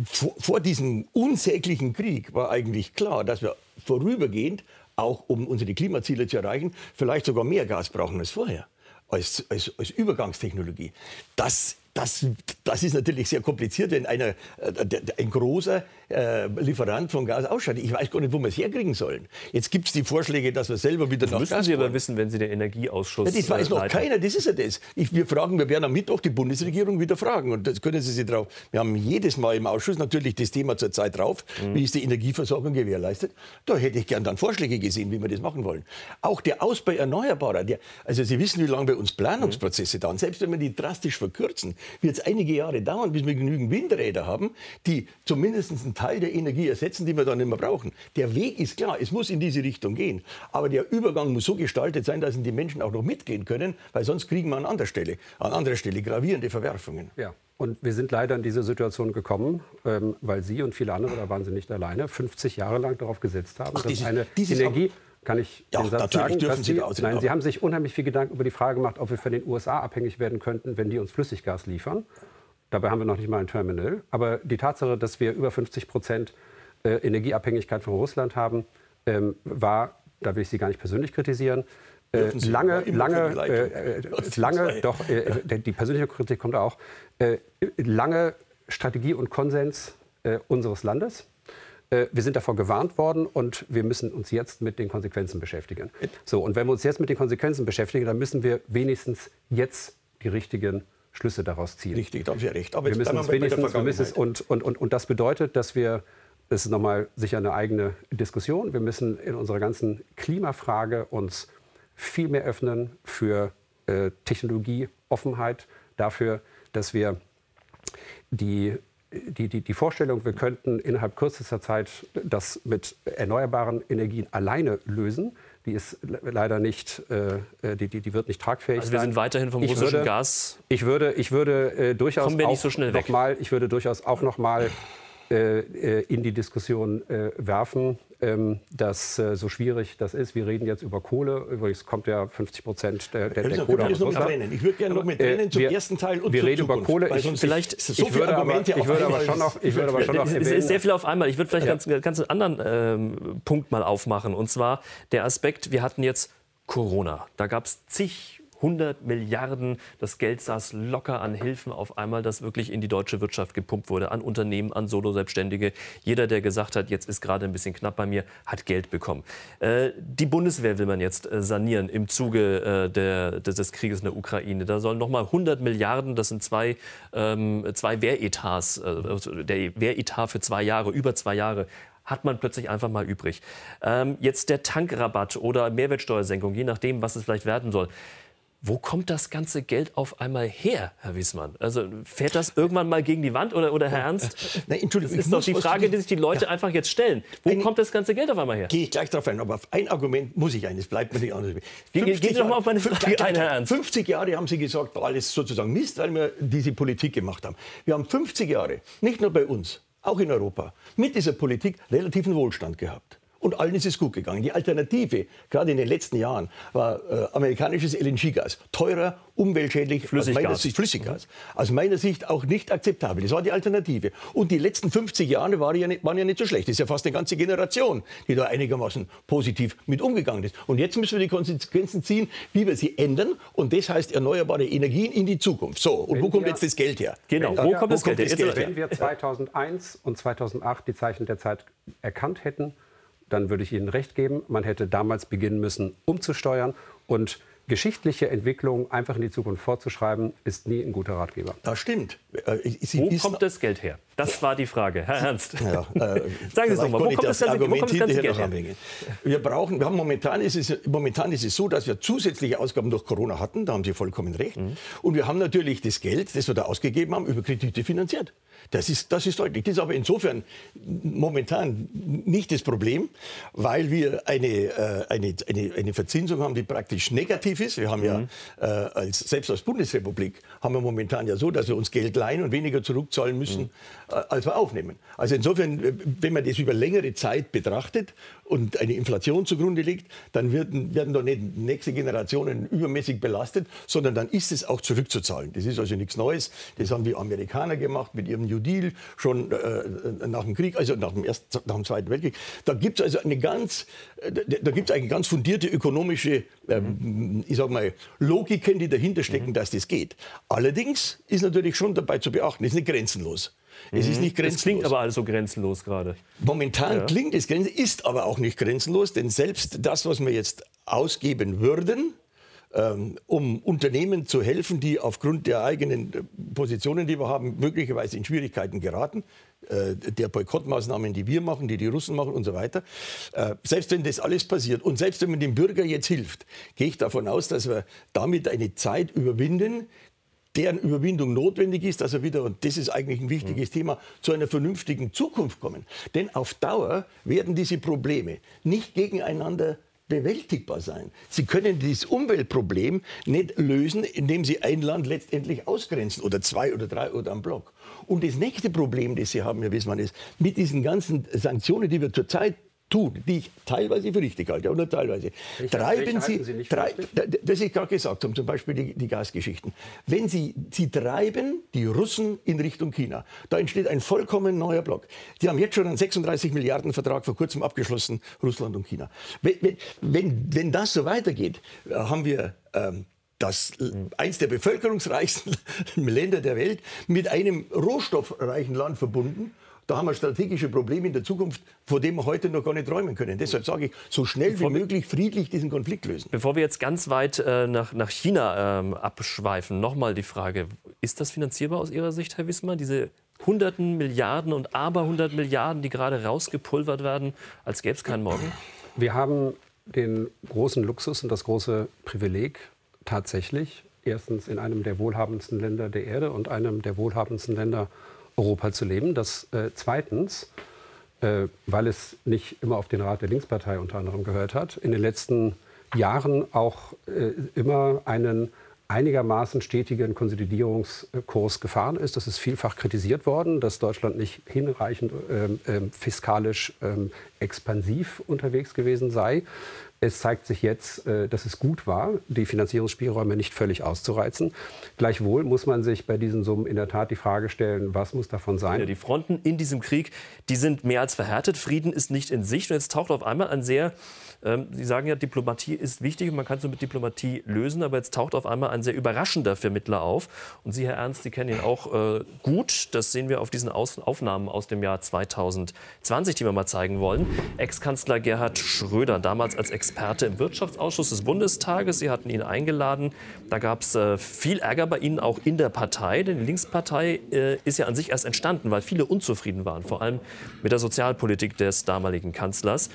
vor, vor diesem unsäglichen Krieg war eigentlich klar, dass wir vorübergehend, auch um unsere Klimaziele zu erreichen, vielleicht sogar mehr Gas brauchen als vorher, als, als, als Übergangstechnologie. Das das, das ist natürlich sehr kompliziert, wenn einer, äh, ein großer äh, Lieferant von Gas ausscheidet. Ich weiß gar nicht, wo wir es herkriegen sollen. Jetzt gibt es die Vorschläge, dass wir selber wieder das nach müssen Gas Sie aber wissen, wenn Sie den Energieausschuss ja, Das weiß äh, noch leiten. keiner, das ist ja das. Ich, wir fragen, wir werden am Mittwoch die Bundesregierung wieder fragen. Und das können Sie sich drauf. Wir haben jedes Mal im Ausschuss natürlich das Thema zur Zeit drauf. Mhm. Wie ist die Energieversorgung gewährleistet? Da hätte ich gern dann Vorschläge gesehen, wie wir das machen wollen. Auch der Ausbau erneuerbarer, der, also Sie wissen, wie lange bei uns Planungsprozesse mhm. dauern. Selbst wenn wir die drastisch verkürzen, wird es einige Jahre dauern, bis wir genügend Windräder haben, die zumindest einen Teil der Energie ersetzen, die wir dann nicht mehr brauchen. Der Weg ist klar, es muss in diese Richtung gehen. Aber der Übergang muss so gestaltet sein, dass die Menschen auch noch mitgehen können, weil sonst kriegen wir an anderer Stelle, an anderer Stelle gravierende Verwerfungen. Ja. Und wir sind leider in diese Situation gekommen, ähm, weil Sie und viele andere, da waren Sie nicht alleine, 50 Jahre lang darauf gesetzt haben, Ach, dass dieses, eine dieses Energie kann ich ja, den Satz sagen, dass Sie, Sie nein, Sie haben sich unheimlich viel Gedanken über die Frage gemacht, ob wir von den USA abhängig werden könnten, wenn die uns Flüssiggas liefern. Dabei haben wir noch nicht mal ein Terminal. Aber die Tatsache, dass wir über 50 Prozent äh, Energieabhängigkeit von Russland haben, ähm, war, da will ich Sie gar nicht persönlich kritisieren, äh, lange, lange, äh, äh lange, doch, äh, die persönliche Kritik kommt auch, äh, lange Strategie und Konsens unseres Landes. Wir sind davor gewarnt worden und wir müssen uns jetzt mit den Konsequenzen beschäftigen. So, und wenn wir uns jetzt mit den Konsequenzen beschäftigen, dann müssen wir wenigstens jetzt die richtigen Schlüsse daraus ziehen. Richtig, da haben Sie recht. Aber wir müssen es wenigstens, wir müssen es, und, und, und, und das bedeutet, dass wir, das ist nochmal sicher eine eigene Diskussion, wir müssen in unserer ganzen Klimafrage uns viel mehr öffnen für äh, Technologieoffenheit, dafür, dass wir die, die, die, die Vorstellung, wir könnten innerhalb kürzester Zeit das mit erneuerbaren Energien alleine lösen, die ist leider nicht, äh, die, die, die, wird nicht tragfähig also wir sind weiterhin vom ich russischen würde, Gas. Ich würde, ich würde äh, durchaus nicht so schnell weg. Mal, ich würde durchaus auch noch mal äh, äh in die Diskussion äh, werfen, ähm, dass äh, so schwierig das ist. Wir reden jetzt über Kohle. Übrigens kommt ja 50 Prozent der, der, der Kohle aus Russland. Ich würde gerne noch mit trennen zum wir, ersten Teil und Wir reden Zukunft, über Kohle. Ich, vielleicht, so ich, würde aber, ich würde aber schon noch, ich würde aber (laughs) schon noch Es ist sehr viel auf einmal. Ich würde vielleicht ja. ganz, ganz einen anderen ähm, Punkt mal aufmachen. Und zwar der Aspekt, wir hatten jetzt Corona. Da gab es zig 100 Milliarden. Das Geld saß locker an Hilfen auf einmal, das wirklich in die deutsche Wirtschaft gepumpt wurde, an Unternehmen, an Solo-Selbstständige. Jeder, der gesagt hat, jetzt ist gerade ein bisschen knapp bei mir, hat Geld bekommen. Äh, die Bundeswehr will man jetzt äh, sanieren im Zuge äh, der, des Krieges in der Ukraine. Da sollen noch mal 100 Milliarden, das sind zwei, ähm, zwei Wehretats, äh, der Wehretat für zwei Jahre, über zwei Jahre, hat man plötzlich einfach mal übrig. Ähm, jetzt der Tankrabatt oder Mehrwertsteuersenkung, je nachdem, was es vielleicht werden soll. Wo kommt das ganze Geld auf einmal her, Herr Wiesmann? Also fährt das irgendwann mal gegen die Wand oder, oder Herr Ernst? (laughs) Nein, Entschuldigung, das ist doch die Frage, die sich die Leute ja. einfach jetzt stellen. Wo ein, kommt das ganze Geld auf einmal her? Gehe ich gleich darauf ein, aber auf ein Argument muss ich ein, es bleibt mir nicht anders. Gehen, Sie doch mal auf meine Frage ein, Herr Ernst. 50 Jahre haben Sie gesagt, war alles sozusagen Mist, weil wir diese Politik gemacht haben. Wir haben 50 Jahre, nicht nur bei uns, auch in Europa, mit dieser Politik relativen Wohlstand gehabt. Und allen ist es gut gegangen. Die Alternative, gerade in den letzten Jahren, war äh, amerikanisches LNG-Gas. Teurer, umweltschädlich, Flüssiggas. Aus meiner Sicht, Flüssiggas. Aus meiner Sicht auch nicht akzeptabel. Das war die Alternative. Und die letzten 50 Jahre waren ja, nicht, waren ja nicht so schlecht. Das ist ja fast eine ganze Generation, die da einigermaßen positiv mit umgegangen ist. Und jetzt müssen wir die Konsequenzen ziehen, wie wir sie ändern. Und das heißt erneuerbare Energien in die Zukunft. So, und wenn wo kommt wir, jetzt das Geld her? Genau, wo kommt das, Geld, das Geld her? Wenn wir 2001 und 2008 die Zeichen der Zeit erkannt hätten, dann würde ich Ihnen recht geben. Man hätte damals beginnen müssen, umzusteuern. Und geschichtliche Entwicklung einfach in die Zukunft vorzuschreiben, ist nie ein guter Ratgeber. Das stimmt. Äh, Sie wo kommt das Geld her? Das war die Frage. Herr Ernst. Ja, äh, (laughs) Sagen Sie es nochmal. Wo, kommt das ganze, wo kommt das ganze Geld her? Wir brauchen, wir haben momentan, ist es, momentan ist es so, dass wir zusätzliche Ausgaben durch Corona hatten. Da haben Sie vollkommen recht. Mhm. Und wir haben natürlich das Geld, das wir da ausgegeben haben, über Kredite finanziert. Das ist, das ist deutlich. Das ist aber insofern momentan nicht das Problem, weil wir eine, äh, eine, eine, eine Verzinsung haben, die praktisch negativ ist. Wir haben mhm. ja äh, als, selbst als Bundesrepublik haben wir momentan ja so, dass wir uns Geld leihen und weniger zurückzahlen müssen, mhm. Als wir aufnehmen. Also insofern, äh, wenn man das über längere Zeit betrachtet und eine Inflation zugrunde liegt, dann werden, werden da nicht nächste Generationen übermäßig belastet, sondern dann ist es auch zurückzuzahlen. Das ist also nichts Neues. Das haben die Amerikaner gemacht mit ihrem New Deal schon äh, nach dem Krieg, also nach dem, ersten, nach dem Zweiten Weltkrieg. Da gibt es also eine ganz, äh, da gibt es eine ganz fundierte ökonomische, ähm, ich sag mal, Logiken, die dahinter stecken, mhm. dass das geht. Allerdings ist natürlich schon dabei zu beachten, es ist nicht grenzenlos. Es ist mhm. nicht grenzenlos. Es klingt aber alles so grenzenlos gerade. Momentan ja. klingt es grenzenlos, ist aber auch nicht grenzenlos, denn selbst das, was wir jetzt ausgeben würden, ähm, um Unternehmen zu helfen, die aufgrund der eigenen äh, Positionen, die wir haben, möglicherweise in Schwierigkeiten geraten, äh, der Boykottmaßnahmen, die wir machen, die die Russen machen und so weiter. Äh, selbst wenn das alles passiert und selbst wenn man dem Bürger jetzt hilft, gehe ich davon aus, dass wir damit eine Zeit überwinden, deren Überwindung notwendig ist, dass er wieder, und das ist eigentlich ein wichtiges mhm. Thema, zu einer vernünftigen Zukunft kommen. Denn auf Dauer werden diese Probleme nicht gegeneinander bewältigbar sein. Sie können dieses Umweltproblem nicht lösen, indem Sie ein Land letztendlich ausgrenzen oder zwei oder drei oder am Block. Und das nächste Problem, das Sie haben, Herr Wissmann, ist, mit diesen ganzen Sanktionen, die wir zurzeit tun, die ich teilweise für richtig halte, oder teilweise, welche, treiben Sie, Sie drei, das ich gerade gesagt habe, zum Beispiel die, die, Gasgeschichten. Wenn Sie, Sie treiben die Russen in Richtung China, da entsteht ein vollkommen neuer Block. Die haben jetzt schon einen 36 Milliarden Vertrag vor kurzem abgeschlossen, Russland und China. Wenn, wenn, wenn das so weitergeht, haben wir ähm, das eins der bevölkerungsreichsten (laughs) Länder der Welt mit einem rohstoffreichen Land verbunden da haben wir strategische Probleme in der Zukunft, vor denen wir heute noch gar nicht träumen können. Deshalb sage ich, so schnell Bevor wie möglich friedlich diesen Konflikt lösen. Bevor wir jetzt ganz weit äh, nach, nach China ähm, abschweifen, nochmal die Frage, ist das finanzierbar aus Ihrer Sicht, Herr Wismar, diese hunderten Milliarden und aber hundert Milliarden, die gerade rausgepulvert werden, als gäbe es keinen Morgen? Wir haben den großen Luxus und das große Privileg, tatsächlich erstens in einem der wohlhabendsten Länder der Erde und einem der wohlhabendsten Länder Europa zu leben. Das äh, zweitens, äh, weil es nicht immer auf den Rat der Linkspartei unter anderem gehört hat, in den letzten Jahren auch äh, immer einen einigermaßen stetigen Konsolidierungskurs gefahren ist. Das ist vielfach kritisiert worden, dass Deutschland nicht hinreichend ähm, ähm, fiskalisch ähm, expansiv unterwegs gewesen sei. Es zeigt sich jetzt, äh, dass es gut war, die Finanzierungsspielräume nicht völlig auszureizen. Gleichwohl muss man sich bei diesen Summen in der Tat die Frage stellen, was muss davon sein? Die Fronten in diesem Krieg, die sind mehr als verhärtet. Frieden ist nicht in Sicht. Und jetzt taucht auf einmal ein sehr Sie sagen ja, Diplomatie ist wichtig und man kann es mit Diplomatie lösen, aber jetzt taucht auf einmal ein sehr überraschender Vermittler auf. Und Sie, Herr Ernst, Sie kennen ihn auch äh, gut. Das sehen wir auf diesen aus Aufnahmen aus dem Jahr 2020, die wir mal zeigen wollen. Ex-Kanzler Gerhard Schröder, damals als Experte im Wirtschaftsausschuss des Bundestages. Sie hatten ihn eingeladen. Da gab es äh, viel Ärger bei Ihnen auch in der Partei, denn die Linkspartei äh, ist ja an sich erst entstanden, weil viele unzufrieden waren, vor allem mit der Sozialpolitik des damaligen Kanzlers.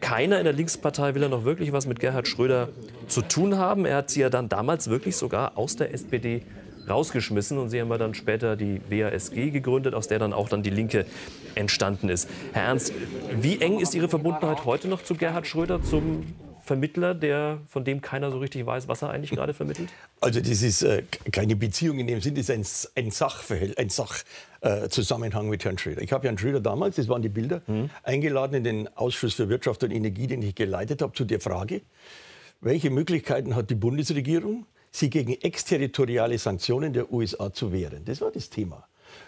Keiner in der Linkspartei will ja noch wirklich was mit Gerhard Schröder zu tun haben. Er hat sie ja dann damals wirklich sogar aus der SPD rausgeschmissen und sie haben dann später die WASG gegründet, aus der dann auch dann die Linke entstanden ist. Herr Ernst, wie eng ist Ihre Verbundenheit heute noch zu Gerhard Schröder, zum Vermittler, der, von dem keiner so richtig weiß, was er eigentlich gerade vermittelt? Also das ist äh, keine Beziehung in dem Sinne, das ist ein, ein Sachverhältnis, ein Sachzusammenhang äh, mit Herrn Schröder. Ich habe Herrn Schröder damals, das waren die Bilder, mhm. eingeladen in den Ausschuss für Wirtschaft und Energie, den ich geleitet habe, zu der Frage, welche Möglichkeiten hat die Bundesregierung, sie gegen exterritoriale Sanktionen der USA zu wehren? Das war das Thema.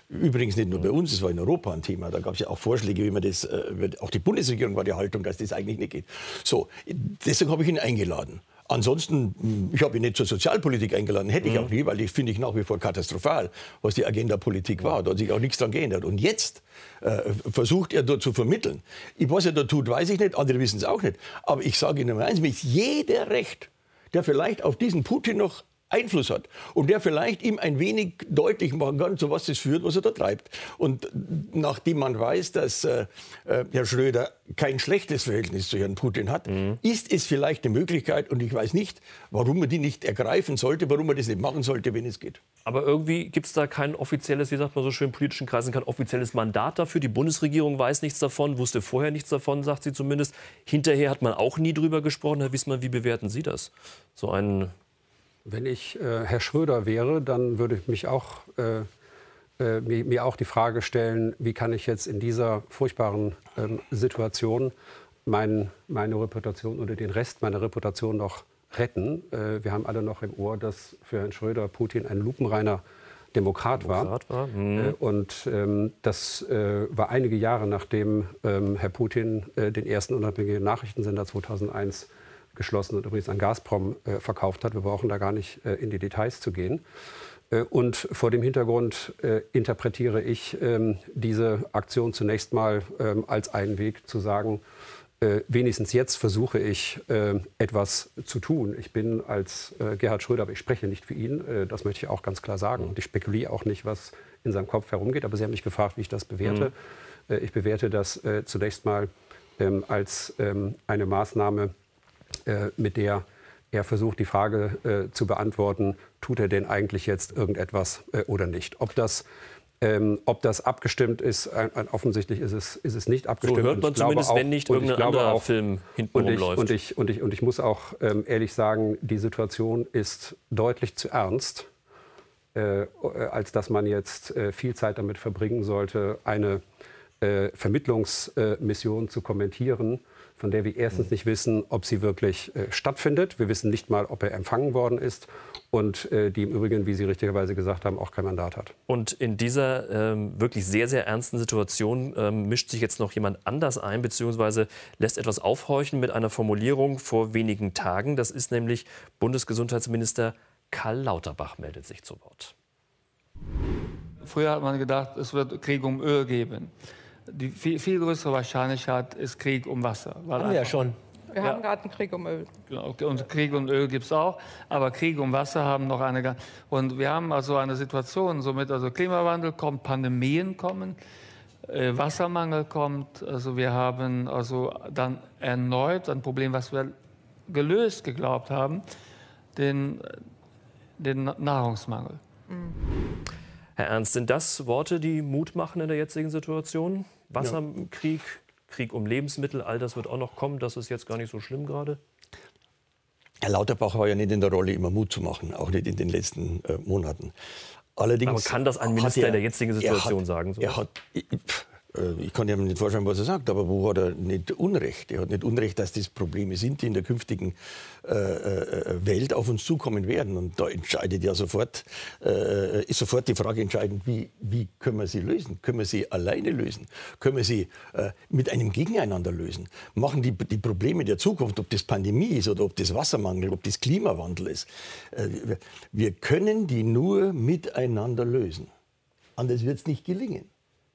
Übrigens nicht nur bei uns, es war in Europa ein Thema. Da gab es ja auch Vorschläge, wie man das, äh, auch die Bundesregierung war die Haltung, dass das eigentlich nicht geht. So, deswegen habe ich ihn eingeladen. Ansonsten, hm, ich habe ihn nicht zur Sozialpolitik eingeladen, hätte ich mhm. auch nie, weil ich finde ich nach wie vor katastrophal, was die Agenda-Politik war. Da hat sich auch nichts daran geändert. Und jetzt äh, versucht er dort zu vermitteln. Ich, was er da tut, weiß ich nicht, andere wissen es auch nicht. Aber ich sage Ihnen eins, mit jeder Recht, der vielleicht auf diesen Putin noch Einfluss hat und der vielleicht ihm ein wenig deutlich machen kann, zu was es führt, was er da treibt. Und nachdem man weiß, dass äh, äh, Herr Schröder kein schlechtes Verhältnis zu Herrn Putin hat, mhm. ist es vielleicht eine Möglichkeit, und ich weiß nicht, warum man die nicht ergreifen sollte, warum man das nicht machen sollte, wenn es geht. Aber irgendwie gibt es da kein offizielles, wie sagt man so schön in politischen Kreisen, kein offizielles Mandat dafür. Die Bundesregierung weiß nichts davon, wusste vorher nichts davon, sagt sie zumindest. Hinterher hat man auch nie drüber gesprochen. Herr Wissmann, wie bewerten Sie das? So einen wenn ich äh, Herr Schröder wäre, dann würde ich mich auch äh, äh, mir, mir, auch die Frage stellen, wie kann ich jetzt in dieser furchtbaren ähm, Situation mein, meine Reputation oder den Rest meiner Reputation noch retten. Äh, wir haben alle noch im Ohr, dass für Herrn Schröder Putin ein lupenreiner Demokrat, Demokrat war. war. Mhm. Äh, und ähm, das äh, war einige Jahre nachdem ähm, Herr Putin den ersten unabhängigen Nachrichtensender 2001 geschlossen und übrigens an Gazprom äh, verkauft hat. Wir brauchen da gar nicht äh, in die Details zu gehen. Äh, und vor dem Hintergrund interpretiere ich ähm, diese Aktion zunächst mal ähm, als einen Weg zu sagen, äh, wenigstens jetzt versuche ich äh, etwas zu tun. Ich bin als äh, Gerhard Schröder, aber ich spreche nicht für ihn, äh, das möchte ich auch ganz klar sagen. Und ich spekuliere auch nicht, was in seinem Kopf herumgeht, aber Sie haben mich gefragt, wie ich das bewerte. Mhm. Äh, ich bewerte das äh, zunächst mal ähm, als eine Maßnahme, mit der er versucht, die Frage zu beantworten, tut er denn eigentlich jetzt irgendetwas oder nicht. Ob das ähm, ob das abgestimmt ist, ein, ein, offensichtlich ist es, ist es nicht abgestimmt. So hört man zumindest, auch, wenn nicht irgendein anderer auch, Film hinten und ich, läuft. Und ich, und, ich, und ich muss auch ähm, ehrlich sagen, die Situation ist deutlich zu ernst, äh, als dass man jetzt äh, viel Zeit damit verbringen sollte, eine äh, Vermittlungsmission zu kommentieren von der wir erstens nicht wissen, ob sie wirklich äh, stattfindet. Wir wissen nicht mal, ob er empfangen worden ist und äh, die im Übrigen, wie Sie richtigerweise gesagt haben, auch kein Mandat hat. Und in dieser ähm, wirklich sehr, sehr ernsten Situation ähm, mischt sich jetzt noch jemand anders ein, beziehungsweise lässt etwas aufhorchen mit einer Formulierung vor wenigen Tagen. Das ist nämlich Bundesgesundheitsminister Karl Lauterbach meldet sich zu Wort. Früher hat man gedacht, es wird Krieg um Öl geben die viel, viel größere Wahrscheinlichkeit ist Krieg um Wasser. Weil haben wir ja schon. Wir ja. haben gerade einen Krieg um Öl. Genau, und Krieg um Öl gibt es auch, aber Krieg um Wasser haben noch eine. Und wir haben also eine Situation, somit also Klimawandel kommt, Pandemien kommen, äh, Wassermangel kommt. Also wir haben also dann erneut ein Problem, was wir gelöst geglaubt haben, den, den Nahrungsmangel. Mhm. Herr Ernst, sind das Worte, die Mut machen in der jetzigen Situation? Wasserkrieg, Krieg um Lebensmittel, all das wird auch noch kommen. Das ist jetzt gar nicht so schlimm gerade. Herr Lauterbach war ja nicht in der Rolle, immer Mut zu machen, auch nicht in den letzten äh, Monaten. Allerdings Aber kann das ein Minister er, in der jetzigen Situation hat, sagen? So? Er hat, ich kann ihm nicht vorstellen, was er sagt, aber wo hat er nicht Unrecht? Er hat nicht Unrecht, dass das Probleme sind, die in der künftigen äh, äh, Welt auf uns zukommen werden. Und da entscheidet ja sofort, äh, ist sofort die Frage entscheidend, wie, wie können wir sie lösen? Können wir sie alleine lösen? Können wir sie äh, mit einem Gegeneinander lösen? Machen die, die Probleme der Zukunft, ob das Pandemie ist oder ob das Wassermangel, ob das Klimawandel ist, äh, wir können die nur miteinander lösen. Anders wird es nicht gelingen.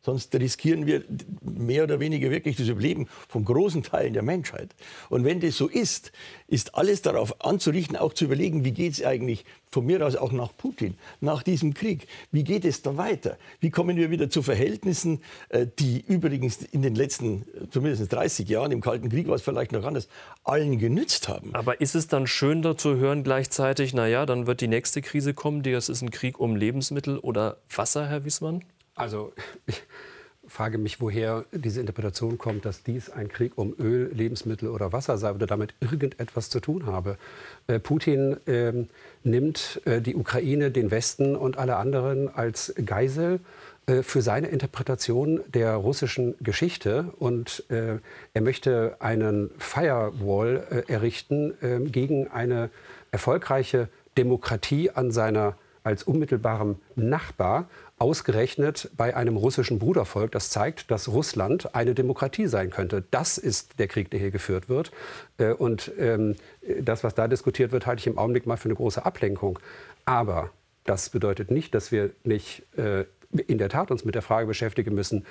Sonst riskieren wir mehr oder weniger wirklich das Überleben von großen Teilen der Menschheit. Und wenn das so ist, ist alles darauf anzurichten, auch zu überlegen, wie geht es eigentlich von mir aus auch nach Putin, nach diesem Krieg. Wie geht es da weiter? Wie kommen wir wieder zu Verhältnissen, äh, die übrigens in den letzten zumindest 30 Jahren, im Kalten Krieg war es vielleicht noch anders, allen genützt haben? Aber ist es dann schön da zu hören gleichzeitig, naja, dann wird die nächste Krise kommen, das ist ein Krieg um Lebensmittel oder Wasser, Herr Wiesmann? Also ich frage mich, woher diese Interpretation kommt, dass dies ein Krieg um Öl, Lebensmittel oder Wasser sei oder damit irgendetwas zu tun habe. Äh, Putin äh, nimmt äh, die Ukraine, den Westen und alle anderen als Geisel äh, für seine Interpretation der russischen Geschichte und äh, er möchte einen Firewall äh, errichten ähm, gegen eine erfolgreiche Demokratie an seiner als unmittelbarem Nachbar ausgerechnet bei einem russischen Brudervolk. Das zeigt, dass Russland eine Demokratie sein könnte. Das ist der Krieg, der hier geführt wird. Äh, und ähm, das, was da diskutiert wird, halte ich im Augenblick mal für eine große Ablenkung. Aber das bedeutet nicht, dass wir nicht äh, in der Tat uns mit der Frage beschäftigen müssen,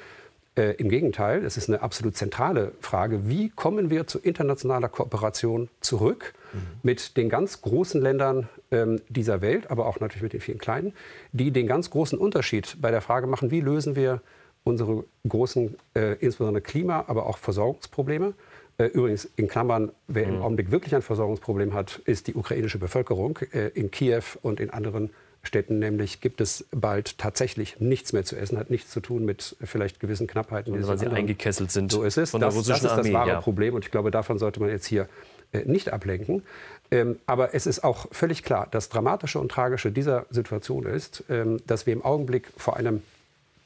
äh, Im Gegenteil, es ist eine absolut zentrale Frage, wie kommen wir zu internationaler Kooperation zurück mhm. mit den ganz großen Ländern ähm, dieser Welt, aber auch natürlich mit den vielen kleinen, die den ganz großen Unterschied bei der Frage machen, wie lösen wir unsere großen, äh, insbesondere Klima, aber auch Versorgungsprobleme. Äh, übrigens, in Klammern, wer mhm. im Augenblick wirklich ein Versorgungsproblem hat, ist die ukrainische Bevölkerung. Äh, in Kiew und in anderen Städten nämlich gibt es bald tatsächlich nichts mehr zu essen, hat nichts zu tun mit vielleicht gewissen Knappheiten. Also weil sie eingekesselt sind. So ist es. Von das, der russischen das ist das wahre ja. Problem und ich glaube, davon sollte man jetzt hier äh, nicht ablenken. Ähm, aber es ist auch völlig klar, das Dramatische und Tragische dieser Situation ist, ähm, dass wir im Augenblick vor einem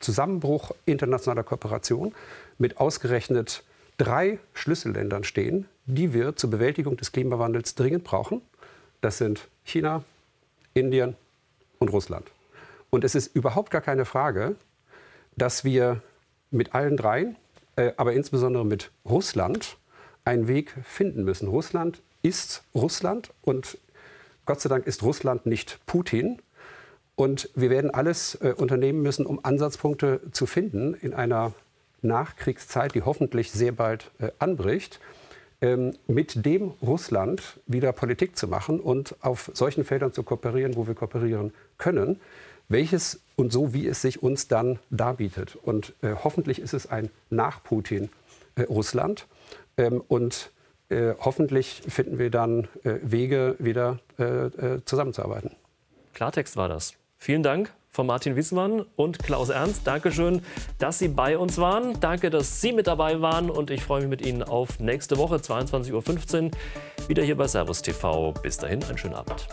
Zusammenbruch internationaler Kooperation mit ausgerechnet drei Schlüsselländern stehen, die wir zur Bewältigung des Klimawandels dringend brauchen. Das sind China, Indien und Russland. Und es ist überhaupt gar keine Frage, dass wir mit allen dreien, äh, aber insbesondere mit Russland, einen Weg finden müssen. Russland ist Russland und Gott sei Dank ist Russland nicht Putin. Und wir werden alles äh, unternehmen müssen, um Ansatzpunkte zu finden in einer Nachkriegszeit, die hoffentlich sehr bald äh, anbricht, ähm, mit dem Russland wieder Politik zu machen und auf solchen Feldern zu kooperieren, wo wir kooperieren können, welches und so, wie es sich uns dann darbietet. Und äh, hoffentlich ist es ein Nach-Putin äh, Russland. Ähm, und äh, hoffentlich finden wir dann äh, Wege, wieder äh, zusammenzuarbeiten. Klartext war das. Vielen Dank von Martin Wiesmann und Klaus Ernst. Dankeschön, dass Sie bei uns waren. Danke, dass Sie mit dabei waren. Und ich freue mich mit Ihnen auf nächste Woche, 22.15 Uhr, wieder hier bei Servus TV. Bis dahin, einen schönen Abend.